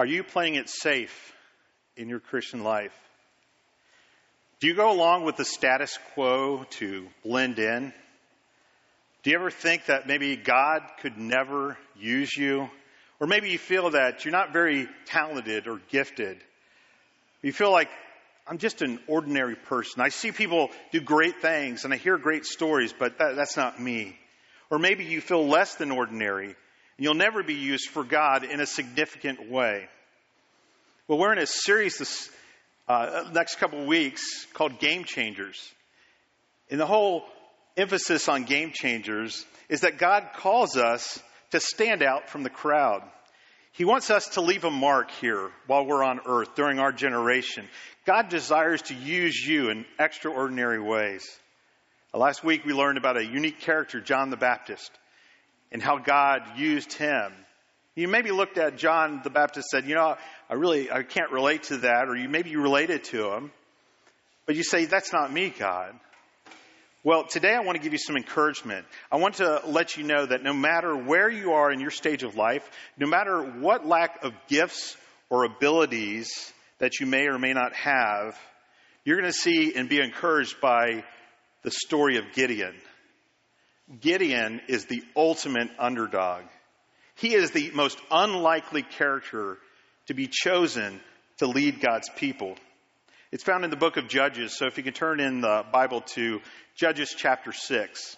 Are you playing it safe in your Christian life? Do you go along with the status quo to blend in? Do you ever think that maybe God could never use you? Or maybe you feel that you're not very talented or gifted. You feel like I'm just an ordinary person. I see people do great things and I hear great stories, but that, that's not me. Or maybe you feel less than ordinary you'll never be used for God in a significant way. Well, we're in a series this uh, next couple weeks called Game Changers. And the whole emphasis on game changers is that God calls us to stand out from the crowd. He wants us to leave a mark here while we're on earth during our generation. God desires to use you in extraordinary ways. Last week we learned about a unique character, John the Baptist, and how God used him. You maybe looked at John the Baptist said, you know, I really, I can't relate to that, or you maybe you related to him, but you say, that's not me, God. Well, today I want to give you some encouragement. I want to let you know that no matter where you are in your stage of life, no matter what lack of gifts or abilities that you may or may not have, you're going to see and be encouraged by the story of Gideon. Gideon is the ultimate underdog. He is the most unlikely character to be chosen to lead God's people. It's found in the book of Judges, so if you can turn in the Bible to Judges chapter 6.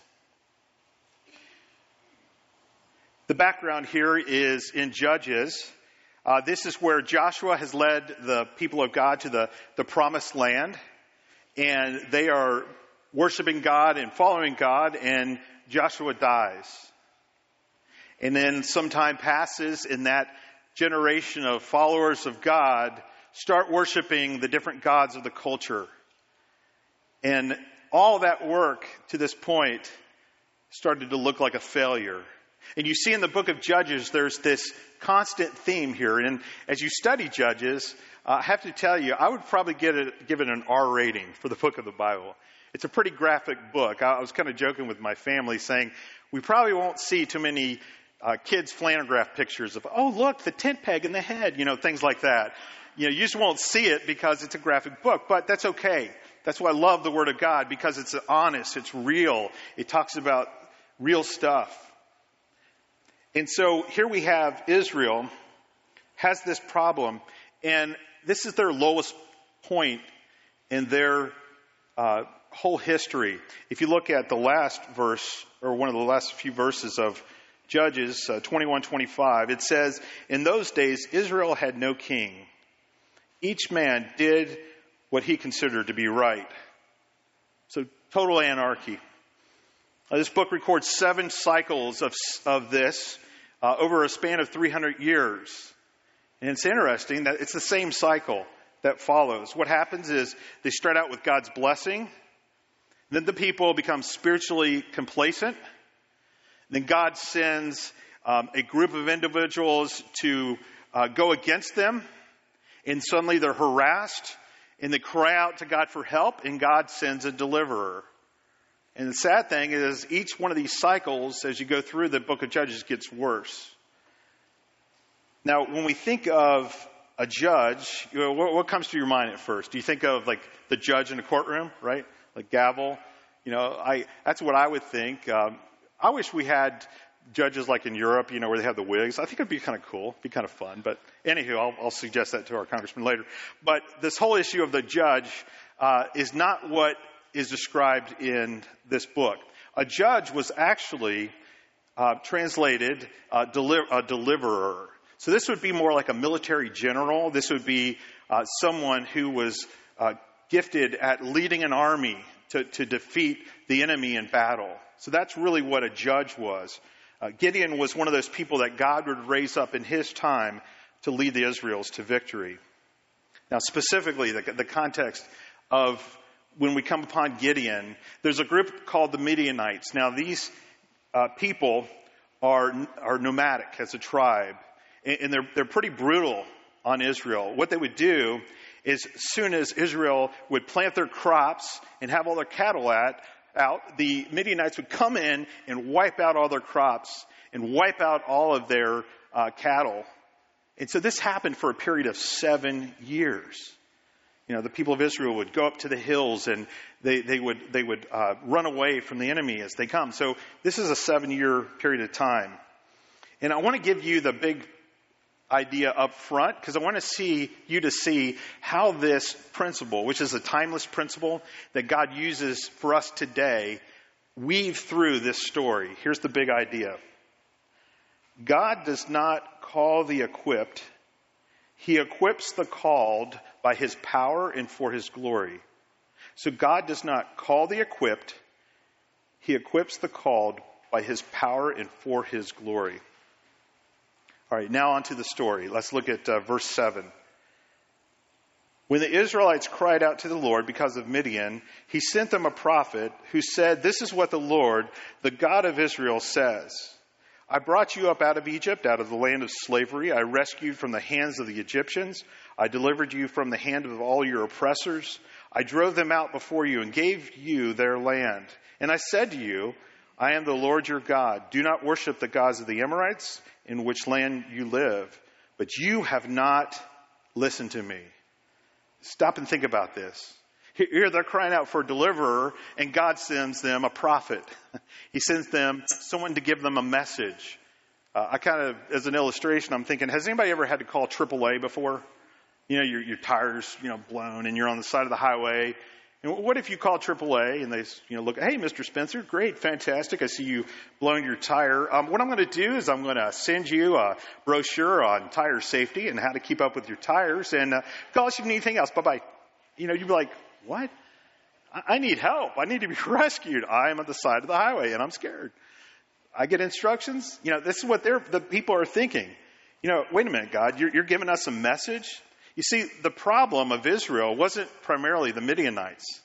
The background here is in Judges. Uh, this is where Joshua has led the people of God to the, the promised land, and they are worshiping God and following God, and Joshua dies. And then some time passes, and that generation of followers of God start worshiping the different gods of the culture. And all that work to this point started to look like a failure. And you see in the book of Judges, there's this constant theme here. And as you study Judges, uh, I have to tell you, I would probably it, give it an R rating for the book of the Bible. It's a pretty graphic book. I was kind of joking with my family saying, we probably won't see too many uh, kids' flannelgraph pictures of, oh, look, the tent peg in the head, you know, things like that. You know, you just won't see it because it's a graphic book, but that's okay. That's why I love the Word of God because it's honest, it's real, it talks about real stuff. And so here we have Israel has this problem, and this is their lowest point in their uh, whole history. If you look at the last verse, or one of the last few verses of Judges uh, 21 25, it says, In those days, Israel had no king. Each man did what he considered to be right. So, total anarchy. Uh, this book records seven cycles of, of this uh, over a span of 300 years. And it's interesting that it's the same cycle that follows. What happens is they start out with God's blessing, then the people become spiritually complacent then God sends um, a group of individuals to uh, go against them, and suddenly they're harassed, and they cry out to God for help, and God sends a deliverer. And the sad thing is, each one of these cycles, as you go through the book of Judges, gets worse. Now, when we think of a judge, you know, what, what, comes to your mind at first? Do you think of like the judge in a courtroom, right? Like gavel? You know, I, that's what I would think. Um, I wish we had judges like in Europe, you know, where they have the wigs. I think it'd be kind of cool, be kind of fun. But anywho, I'll, I'll suggest that to our congressman later. But this whole issue of the judge uh, is not what is described in this book. A judge was actually uh, translated uh, deli- a deliverer. So this would be more like a military general. This would be uh, someone who was uh, gifted at leading an army to, to defeat the enemy in battle. So that's really what a judge was. Uh, Gideon was one of those people that God would raise up in his time to lead the Israels to victory. Now, specifically, the, the context of when we come upon Gideon, there's a group called the Midianites. Now, these uh, people are, are nomadic as a tribe, and, and they're, they're pretty brutal on Israel. What they would do as soon as Israel would plant their crops and have all their cattle at, out, the Midianites would come in and wipe out all their crops and wipe out all of their uh, cattle. And so this happened for a period of seven years. You know, the people of Israel would go up to the hills and they, they would, they would uh, run away from the enemy as they come. So this is a seven year period of time. And I want to give you the big idea up front because I want to see you to see how this principle, which is a timeless principle that God uses for us today, weave through this story. Here's the big idea. God does not call the equipped. He equips the called by his power and for his glory. So God does not call the equipped. He equips the called by his power and for his glory. All right, now on to the story. Let's look at uh, verse 7. When the Israelites cried out to the Lord because of Midian, he sent them a prophet who said, This is what the Lord, the God of Israel, says. I brought you up out of Egypt, out of the land of slavery. I rescued from the hands of the Egyptians. I delivered you from the hand of all your oppressors. I drove them out before you and gave you their land. And I said to you, I am the Lord your God. Do not worship the gods of the Amorites in which land you live. But you have not listened to me. Stop and think about this. Here they're crying out for a deliverer, and God sends them a prophet. He sends them someone to give them a message. Uh, I kind of, as an illustration, I'm thinking, has anybody ever had to call AAA before? You know, your, your tires, you know, blown, and you're on the side of the highway, and what if you call AAA and they, you know, look, hey, Mr. Spencer, great, fantastic. I see you blowing your tire. Um, what I'm going to do is I'm going to send you a brochure on tire safety and how to keep up with your tires, and uh, call us if you need anything else. Bye bye. You know, you'd be like, what? I, I need help. I need to be rescued. I am at the side of the highway and I'm scared. I get instructions. You know, this is what they're, the people are thinking. You know, wait a minute, God, you're, you're giving us a message you see, the problem of Israel wasn't primarily the Midianites.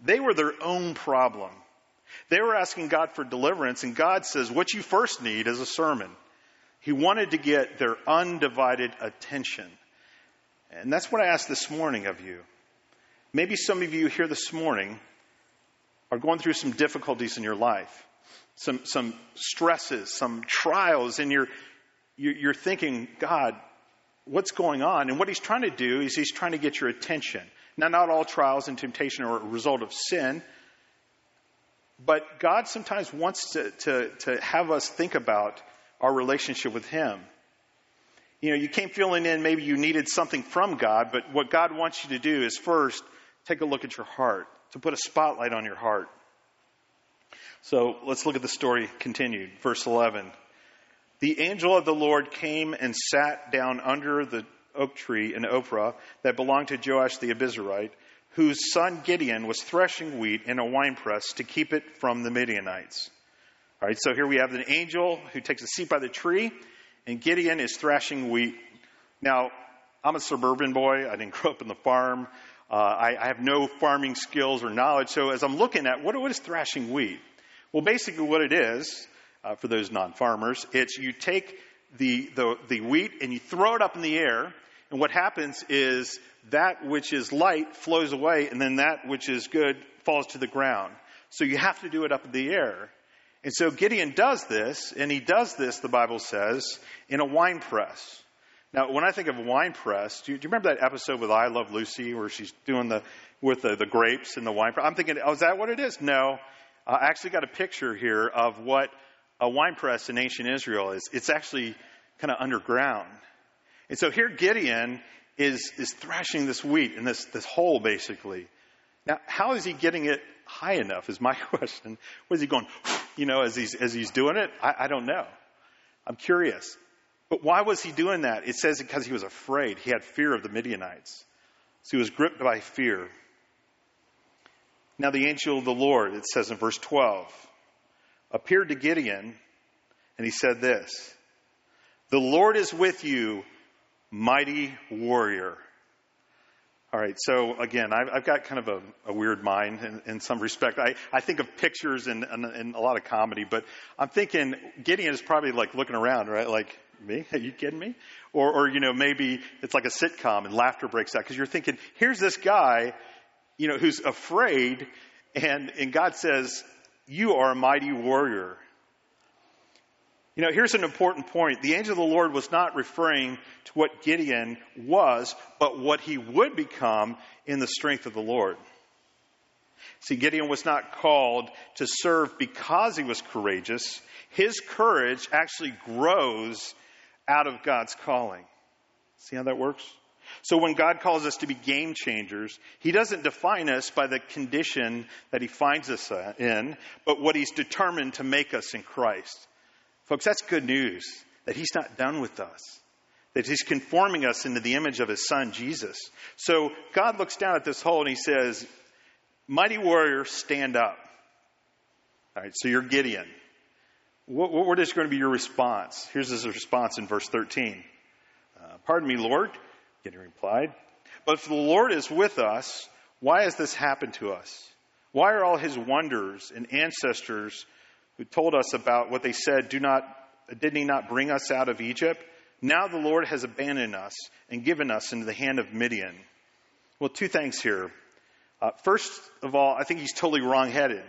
They were their own problem. They were asking God for deliverance, and God says, What you first need is a sermon. He wanted to get their undivided attention. And that's what I ask this morning of you. Maybe some of you here this morning are going through some difficulties in your life, some, some stresses, some trials, and you're, you're thinking, God, what's going on. And what he's trying to do is he's trying to get your attention. Now, not all trials and temptation are a result of sin, but God sometimes wants to, to, to have us think about our relationship with him. You know, you came feeling in maybe you needed something from God, but what God wants you to do is first take a look at your heart, to put a spotlight on your heart. So let's look at the story continued. Verse 11. The angel of the Lord came and sat down under the oak tree in Ophrah that belonged to Joash the Abiezrite, whose son Gideon was threshing wheat in a winepress to keep it from the Midianites. All right, so here we have an angel who takes a seat by the tree, and Gideon is thrashing wheat. Now, I'm a suburban boy. I didn't grow up in the farm. Uh, I, I, have no farming skills or knowledge. So as I'm looking at what, what is thrashing wheat? Well, basically what it is uh, for those non-farmers. It's you take the, the, the wheat and you throw it up in the air, and what happens is that which is light flows away, and then that which is good falls to the ground. So you have to do it up in the air. And so Gideon does this, and he does this, the Bible says, in a wine press. Now, when I think of a wine press, do you, do you remember that episode with I Love Lucy where she's doing the, with the, the grapes in the wine press? I'm thinking, oh, is that what it is? No. I actually got a picture here of what a wine press in ancient Israel is it's actually kind of underground. And so here Gideon is, is thrashing this wheat in this, this hole, basically. Now, how is he getting it high enough is my question. Was he going, you know, as he's, as he's doing it? I, I don't know. I'm curious. But why was he doing that? It says because he was afraid. He had fear of the Midianites. So he was gripped by fear. Now, the angel of the Lord, it says in verse 12, appeared to Gideon and he said this The Lord is with you, mighty warrior. All right, so again, I've, I've got kind of a, a weird mind in, in, some respect. I, I think of pictures and, and, and, a lot of comedy, but I'm thinking Gideon is probably like looking around, right? Like, me? Are you kidding me? Or, or you know, maybe it's like a sitcom and laughter breaks out because you're thinking, here's this guy, you know, who's afraid, and, and God says, you are a mighty warrior. You know, here's an important point. The angel of the Lord was not referring to what Gideon was, but what he would become in the strength of the Lord. See, Gideon was not called to serve because he was courageous. His courage actually grows out of God's calling. See how that works? So when God calls us to be game changers, He doesn't define us by the condition that He finds us in, but what He's determined to make us in Christ. Folks, that's good news that He's not done with us, that He's conforming us into the image of His Son, Jesus. So God looks down at this hole and He says, Mighty warrior, stand up. All right, so you're Gideon. What, what is going to be your response? Here's his response in verse 13. Uh, Pardon me, Lord, Gideon replied. But if the Lord is with us, why has this happened to us? Why are all his wonders and ancestors who told us about what they said, do not, did he not bring us out of Egypt? Now the Lord has abandoned us and given us into the hand of Midian. Well, two things here. Uh, first of all, I think he's totally wrong-headed.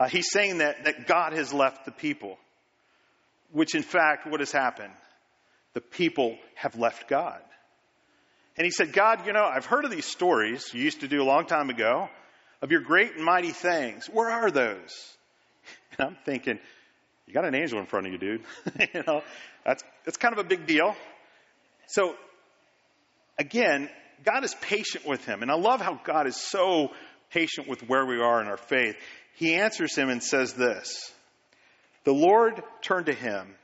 Uh, he's saying that, that God has left the people, which in fact, what has happened? The people have left God. And he said, God, you know, I've heard of these stories you used to do a long time ago of your great and mighty things. Where are those? And I'm thinking, you got an angel in front of you, dude. you know, that's, that's kind of a big deal. So, again, God is patient with him. And I love how God is so patient with where we are in our faith. He answers him and says this The Lord turned to him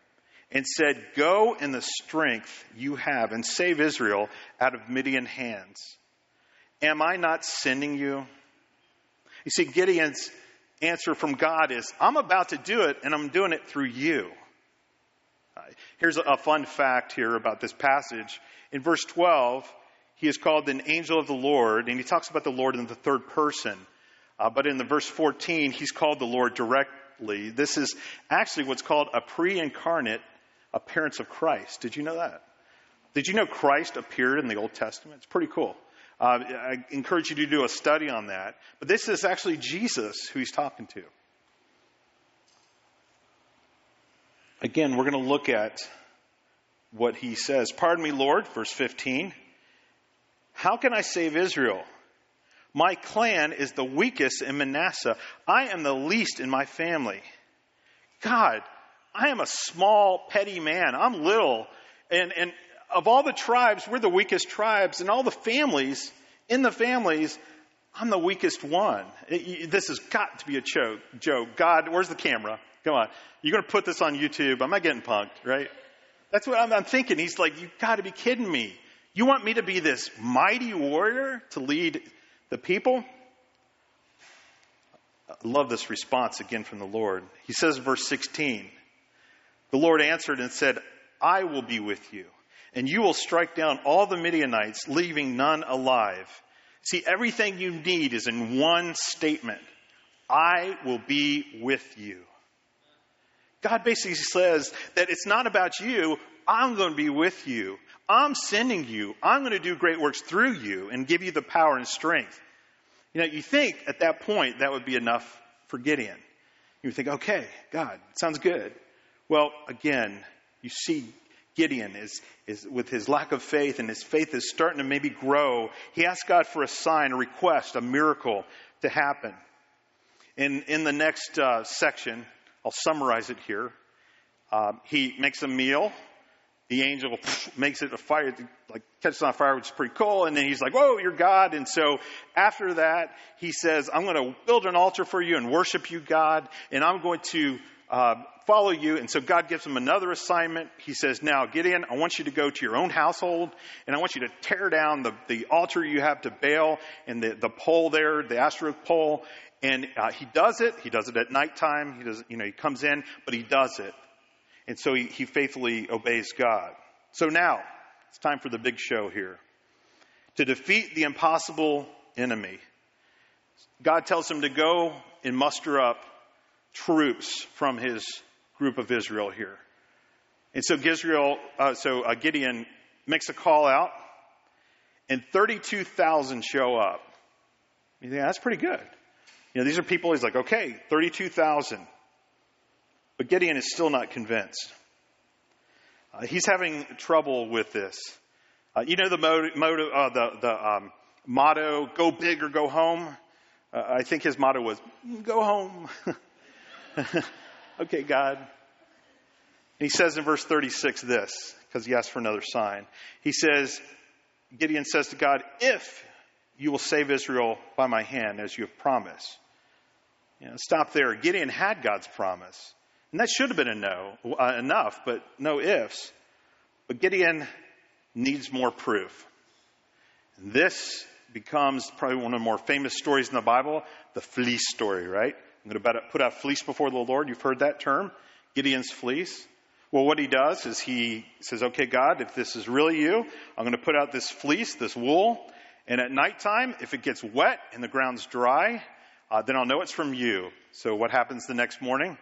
and said, Go in the strength you have and save Israel out of Midian hands. Am I not sending you? You see, Gideon's answer from God is, I'm about to do it, and I'm doing it through you. Here's a fun fact here about this passage. In verse 12, he is called an angel of the Lord, and he talks about the Lord in the third person. Uh, but in the verse 14, he's called the Lord directly. This is actually what's called a pre incarnate appearance of Christ. Did you know that? Did you know Christ appeared in the Old Testament? It's pretty cool. Uh, I encourage you to do a study on that. But this is actually Jesus who he's talking to. Again, we're going to look at what he says. Pardon me, Lord, verse 15. How can I save Israel? My clan is the weakest in Manasseh. I am the least in my family. God, I am a small, petty man. I'm little. And, and of all the tribes, we're the weakest tribes. And all the families, in the families, I'm the weakest one. It, this has got to be a joke. Joke. God, where's the camera? Come on. You're going to put this on YouTube. I'm not getting punked, right? That's what I'm, I'm thinking. He's like, you've got to be kidding me. You want me to be this mighty warrior to lead the people? I love this response again from the Lord. He says, verse 16, the Lord answered and said, I will be with you, and you will strike down all the Midianites, leaving none alive. See, everything you need is in one statement I will be with you. God basically says that it's not about you, I'm going to be with you. I'm sending you. I'm going to do great works through you and give you the power and strength. You know, you think at that point that would be enough for Gideon. You think, okay, God, sounds good. Well, again, you see Gideon is, is with his lack of faith and his faith is starting to maybe grow. He asks God for a sign, a request, a miracle to happen. In, in the next uh, section, I'll summarize it here. Um, he makes a meal the angel makes it a fire, like catches on fire, which is pretty cool. And then he's like, whoa, you're God. And so after that, he says, I'm going to build an altar for you and worship you, God. And I'm going to uh, follow you. And so God gives him another assignment. He says, now Gideon, I want you to go to your own household and I want you to tear down the, the altar you have to Baal and the, the pole there, the Asherah pole. And uh, he does it. He does it at nighttime. He does, you know, he comes in, but he does it. And so he, he faithfully obeys God. So now, it's time for the big show here. To defeat the impossible enemy, God tells him to go and muster up troops from his group of Israel here. And so Israel, uh, so uh, Gideon makes a call out, and 32,000 show up. You think that's pretty good. You know, these are people. He's like, okay, 32,000. But Gideon is still not convinced. Uh, he's having trouble with this. Uh, you know the uh, the, the um, motto, go big or go home? Uh, I think his motto was, go home. okay, God. And he says in verse 36 this, because he asked for another sign. He says, Gideon says to God, if you will save Israel by my hand as you have promised. You know, stop there. Gideon had God's promise. And that should have been a no, uh, enough, but no ifs. But Gideon needs more proof. And this becomes probably one of the more famous stories in the Bible, the fleece story, right? I'm going to put out fleece before the Lord. You've heard that term, Gideon's fleece. Well, what he does is he says, okay, God, if this is really you, I'm going to put out this fleece, this wool, and at nighttime, if it gets wet and the ground's dry, uh, then I'll know it's from you. So what happens the next morning?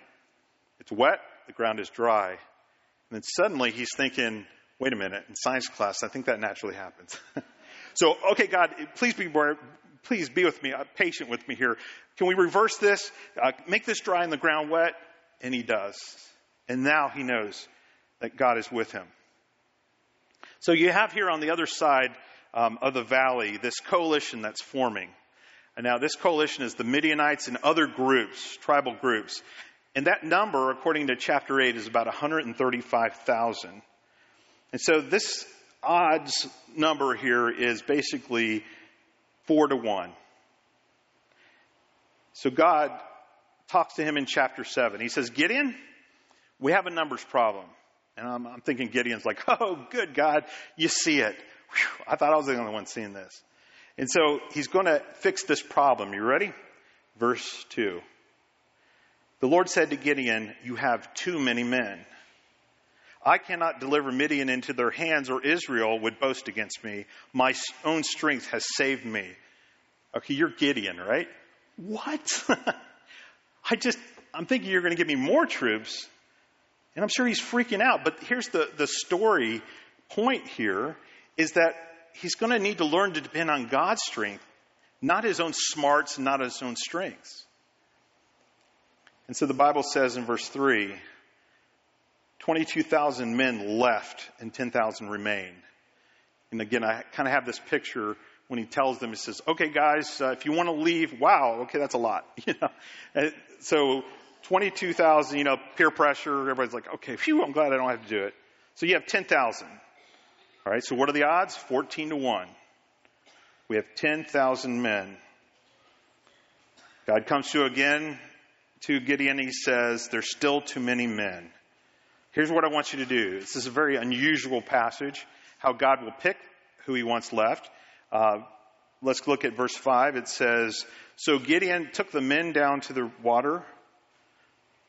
It's wet, the ground is dry. And then suddenly he's thinking, wait a minute, in science class, I think that naturally happens. so, okay, God, please be please be with me, uh, patient with me here. Can we reverse this? Uh, make this dry and the ground wet? And he does. And now he knows that God is with him. So you have here on the other side um, of the valley this coalition that's forming. And now this coalition is the Midianites and other groups, tribal groups. And that number, according to chapter 8, is about 135,000. And so this odds number here is basically four to one. So God talks to him in chapter 7. He says, Gideon, we have a numbers problem. And I'm, I'm thinking Gideon's like, oh, good God, you see it. Whew, I thought I was the only one seeing this. And so he's going to fix this problem. You ready? Verse 2. The Lord said to Gideon, You have too many men. I cannot deliver Midian into their hands, or Israel would boast against me. My own strength has saved me. Okay, you're Gideon, right? What? I just, I'm thinking you're going to give me more troops. And I'm sure he's freaking out. But here's the, the story point here is that he's going to need to learn to depend on God's strength, not his own smarts, not his own strengths. And so the Bible says in verse 3 22,000 men left and 10,000 remained. And again, I kind of have this picture when he tells them, he says, okay, guys, uh, if you want to leave, wow, okay, that's a lot. You know? And so 22,000, you know, peer pressure, everybody's like, okay, phew, I'm glad I don't have to do it. So you have 10,000. All right, so what are the odds? 14 to 1. We have 10,000 men. God comes to again to Gideon. He says, There's still too many men. Here's what I want you to do. This is a very unusual passage, how God will pick who he wants left. Uh, let's look at verse 5. It says, So Gideon took the men down to the water.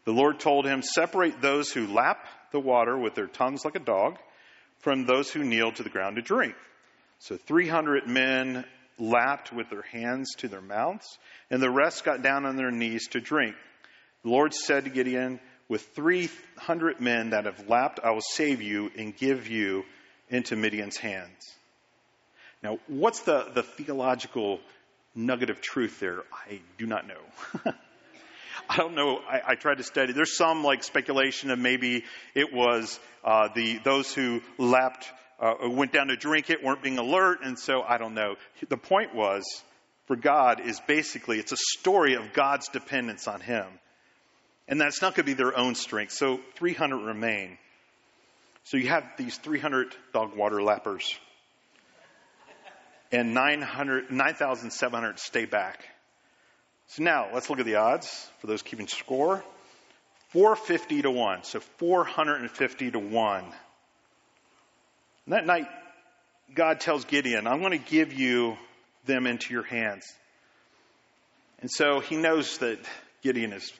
The Lord told him, Separate those who lap the water with their tongues like a dog from those who kneel to the ground to drink. So 300 men lapped with their hands to their mouths, and the rest got down on their knees to drink. The Lord said to Gideon, With 300 men that have lapped, I will save you and give you into Midian's hands. Now, what's the, the theological nugget of truth there? I do not know. I don't know. I, I, tried to study. There's some like speculation of maybe it was uh, the those who lapped, uh, went down to drink it, weren't being alert, and so I don't know. The point was, for God is basically it's a story of God's dependence on Him. And that's not going to be their own strength. So 300 remain. So you have these 300 dog water lappers. And 9,700 stay back. So now let's look at the odds for those keeping score. 450 to 1. So 450 to 1. And that night, God tells Gideon, I'm going to give you them into your hands. And so he knows that Gideon is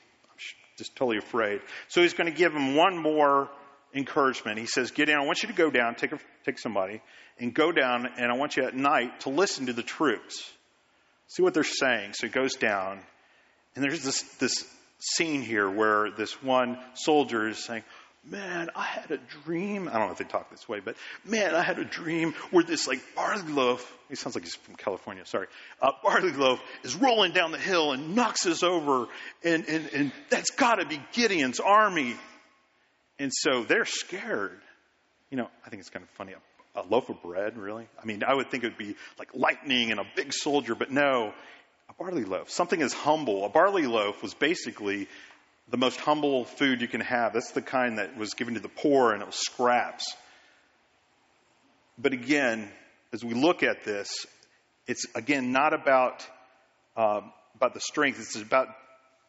just totally afraid. So he's going to give him one more encouragement. He says, Gideon, I want you to go down, take, a, take somebody, and go down, and I want you at night to listen to the troops. See what they're saying. So he goes down, and there's this, this scene here where this one soldier is saying, Man, I had a dream. I don't know if they talk this way, but man, I had a dream where this like barley loaf, he sounds like he's from California, sorry, uh, barley loaf is rolling down the hill and knocks us over. And, and, and that's got to be Gideon's army. And so they're scared. You know, I think it's kind of funny. A, a loaf of bread, really? I mean, I would think it would be like lightning and a big soldier, but no, a barley loaf. Something as humble. A barley loaf was basically the most humble food you can have. That's the kind that was given to the poor and it was scraps. But again, as we look at this, it's again not about uh, about the strength. It's about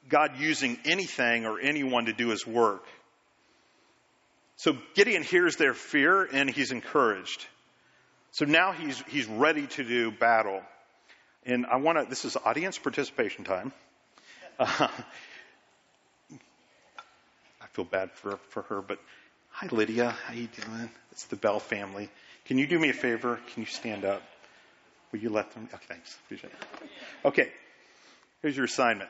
God using anything or anyone to do His work. So Gideon hears their fear and he's encouraged. So now he's he's ready to do battle. And I want to. This is audience participation time. Uh, I feel bad for for her, but hi Lydia, how you doing? It's the Bell family. Can you do me a favor? Can you stand up? Will you let them? Okay, thanks. Appreciate it. Okay, here's your assignment.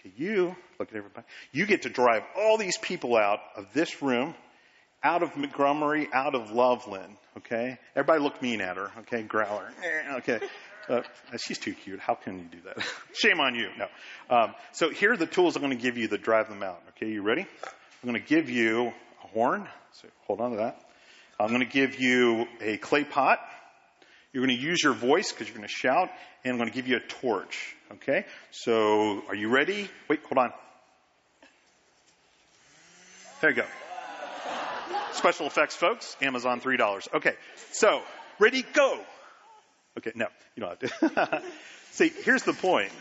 Okay, you, look at everybody, you get to drive all these people out of this room, out of Montgomery, out of Loveland, okay? Everybody look mean at her, okay? Growler. Okay. Uh, she's too cute. How can you do that? Shame on you. No. Um, so here are the tools I'm going to give you to drive them out. Okay, you ready? I'm going to give you a horn. So hold on to that. I'm going to give you a clay pot. You're going to use your voice because you're going to shout, and I'm going to give you a torch. Okay? So, are you ready? Wait, hold on. There you go. Special effects, folks. Amazon $3. Okay. So, ready, go. Okay, no, you don't have to. See, here's the point.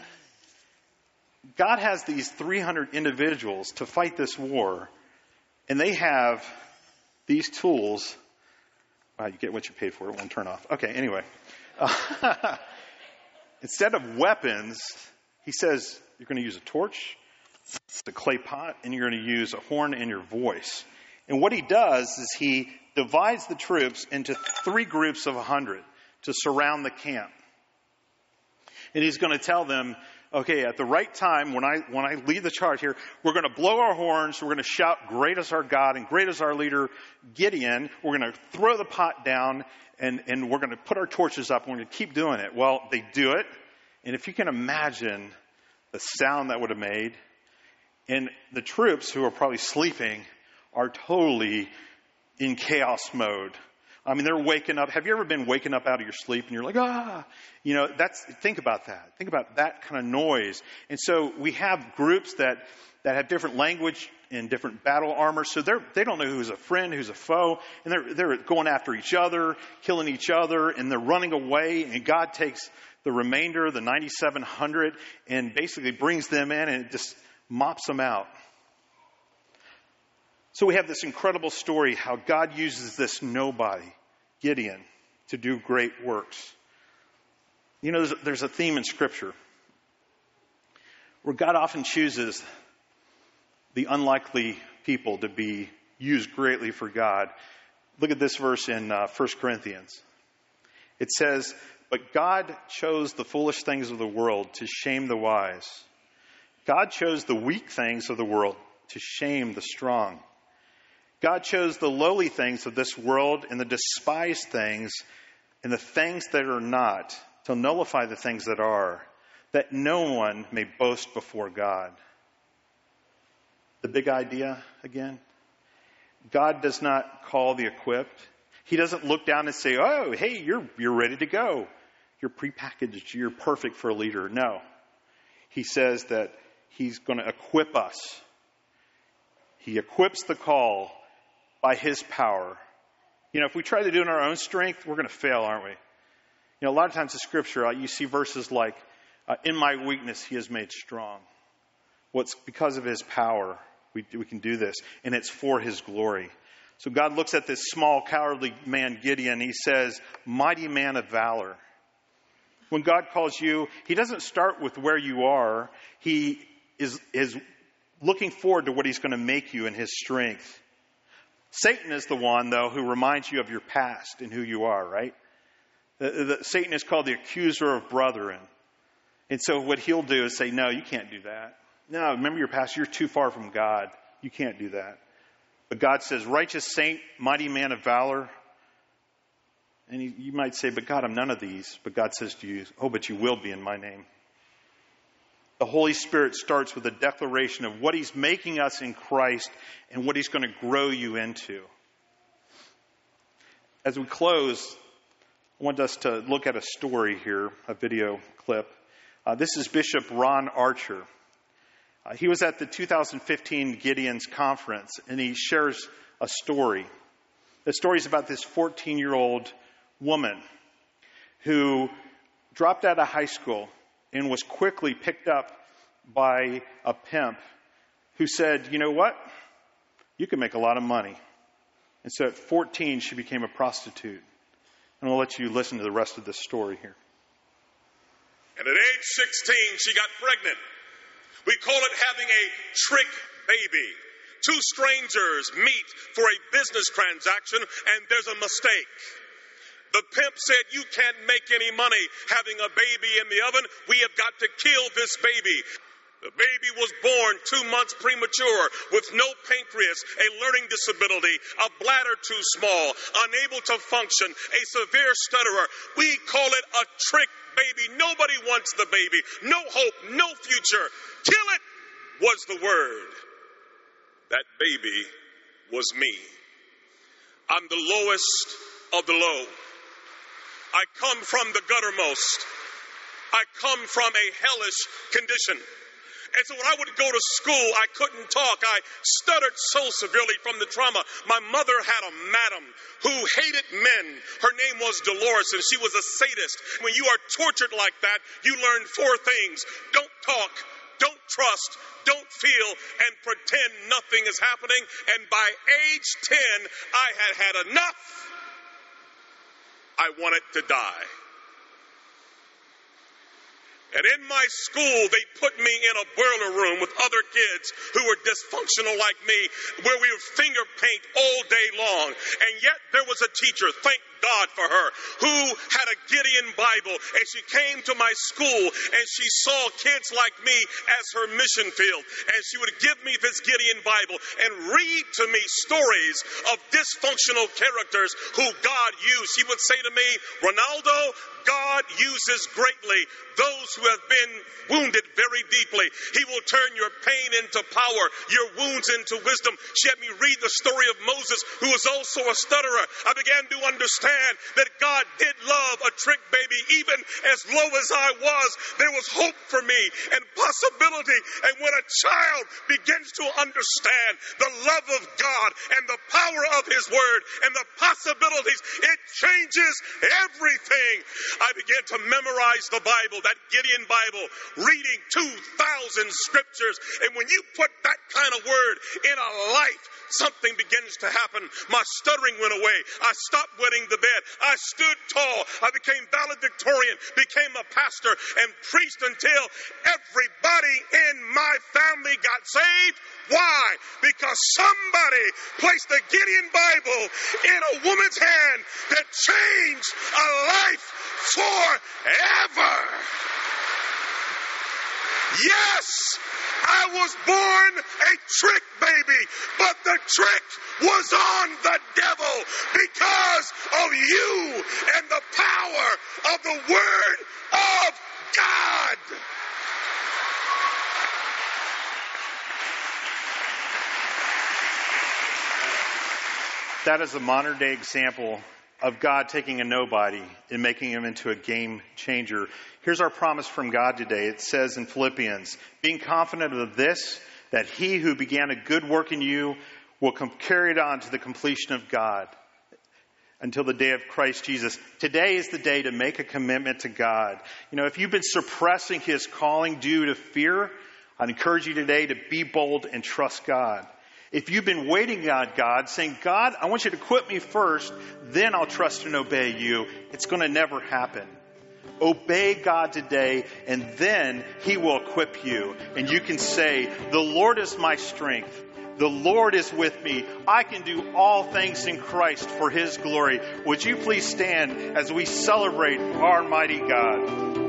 God has these 300 individuals to fight this war, and they have these tools Wow, you get what you paid for. It won't turn off. Okay, anyway. Instead of weapons, he says you're going to use a torch, the clay pot, and you're going to use a horn and your voice. And what he does is he divides the troops into three groups of a 100 to surround the camp. And he's going to tell them, okay, at the right time, when I, when I lead the charge here, we're going to blow our horns, we're going to shout, great is our God and great is our leader, Gideon. We're going to throw the pot down and, and we're going to put our torches up and we're going to keep doing it. Well, they do it. And if you can imagine the sound that would have made, and the troops who are probably sleeping are totally in chaos mode. I mean, they're waking up. Have you ever been waking up out of your sleep and you're like, ah, you know, that's, think about that. Think about that kind of noise. And so we have groups that, that have different language and different battle armor. So they're, they don't know who's a friend, who's a foe. And they're, they're going after each other, killing each other, and they're running away. And God takes the remainder, the 9,700, and basically brings them in and just mops them out. So we have this incredible story how God uses this nobody, Gideon, to do great works. You know, there's, there's a theme in Scripture where God often chooses the unlikely people to be used greatly for God. Look at this verse in uh, 1 Corinthians. It says, But God chose the foolish things of the world to shame the wise. God chose the weak things of the world to shame the strong. God chose the lowly things of this world and the despised things and the things that are not to nullify the things that are, that no one may boast before God. The big idea again God does not call the equipped. He doesn't look down and say, Oh, hey, you're, you're ready to go. You're prepackaged. You're perfect for a leader. No. He says that He's going to equip us. He equips the call by His power. You know, if we try to do it in our own strength, we're going to fail, aren't we? You know, a lot of times in Scripture, uh, you see verses like, uh, In my weakness, He is made strong. What's well, because of His power, we, we can do this, and it's for His glory. So God looks at this small, cowardly man, Gideon, he says, Mighty man of valor. When God calls you, He doesn't start with where you are. He is, is looking forward to what He's going to make you in His strength. Satan is the one, though, who reminds you of your past and who you are, right? The, the, Satan is called the accuser of brethren. And so what he'll do is say, no, you can't do that. No, remember your past. You're too far from God. You can't do that. But God says, righteous saint, mighty man of valor. And he, you might say, but God, I'm none of these. But God says to you, oh, but you will be in my name. The Holy Spirit starts with a declaration of what He's making us in Christ and what He's going to grow you into. as we close, I want us to look at a story here, a video clip. Uh, this is Bishop Ron Archer. Uh, he was at the 2015 Gideon's conference, and he shares a story. The story is about this 14 year old woman who dropped out of high school and was quickly picked up by a pimp who said, You know what? You can make a lot of money. And so at 14, she became a prostitute. And I'll let you listen to the rest of this story here. And at age 16, she got pregnant. We call it having a trick baby. Two strangers meet for a business transaction and there's a mistake. The pimp said, You can't make any money having a baby in the oven. We have got to kill this baby. The baby was born two months premature with no pancreas, a learning disability, a bladder too small, unable to function, a severe stutterer. We call it a trick baby. Nobody wants the baby. No hope, no future. Kill it was the word. That baby was me. I'm the lowest of the low. I come from the guttermost. I come from a hellish condition. And so when I would go to school, I couldn't talk. I stuttered so severely from the trauma. My mother had a madam who hated men. Her name was Dolores, and she was a sadist. When you are tortured like that, you learn four things don't talk, don't trust, don't feel, and pretend nothing is happening. And by age 10, I had had enough. I want it to die. And in my school, they put me in a boiler room with other kids who were dysfunctional like me, where we would finger paint all day long. And yet there was a teacher, thank God for her, who had a Gideon Bible. And she came to my school and she saw kids like me as her mission field. And she would give me this Gideon Bible and read to me stories of dysfunctional characters who God used. She would say to me, Ronaldo, God uses greatly those who have been wounded very deeply. He will turn your pain into power, your wounds into wisdom. She had me read the story of Moses, who was also a stutterer. I began to understand that God did love a trick baby, even as low as I was. There was hope for me and possibility. And when a child begins to understand the love of God and the power of His Word and the possibilities, it changes everything. I began to memorize the Bible, that Gideon Bible, reading 2,000 scriptures. And when you put that kind of word in a life, something begins to happen. My stuttering went away. I stopped wetting the bed. I stood tall. I became valedictorian, became a pastor, and priest until everybody in my family got saved. Why? Because somebody placed the Gideon Bible in a woman's hand that changed a life forever. Yes, I was born a trick baby, but the trick was on the devil because of you and the power of the Word of God. That is a modern day example of God taking a nobody and making him into a game changer. Here's our promise from God today. It says in Philippians, being confident of this, that he who began a good work in you will carry it on to the completion of God until the day of Christ Jesus. Today is the day to make a commitment to God. You know, if you've been suppressing his calling due to fear, I'd encourage you today to be bold and trust God. If you've been waiting on God, saying, God, I want you to quit me first, then I'll trust and obey you, it's going to never happen. Obey God today, and then He will equip you. And you can say, The Lord is my strength. The Lord is with me. I can do all things in Christ for His glory. Would you please stand as we celebrate our mighty God?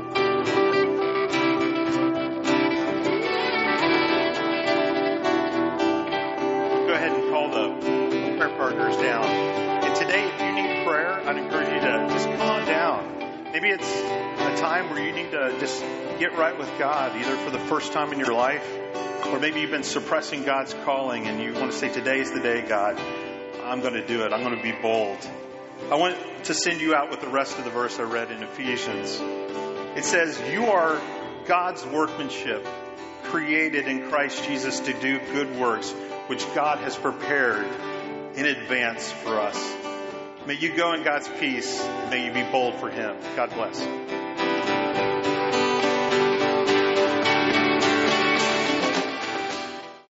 Maybe it's a time where you need to just get right with God, either for the first time in your life, or maybe you've been suppressing God's calling and you want to say, Today is the day, God. I'm going to do it. I'm going to be bold. I want to send you out with the rest of the verse I read in Ephesians. It says, You are God's workmanship, created in Christ Jesus to do good works, which God has prepared in advance for us. May you go in God's peace. May you be bold for Him. God bless.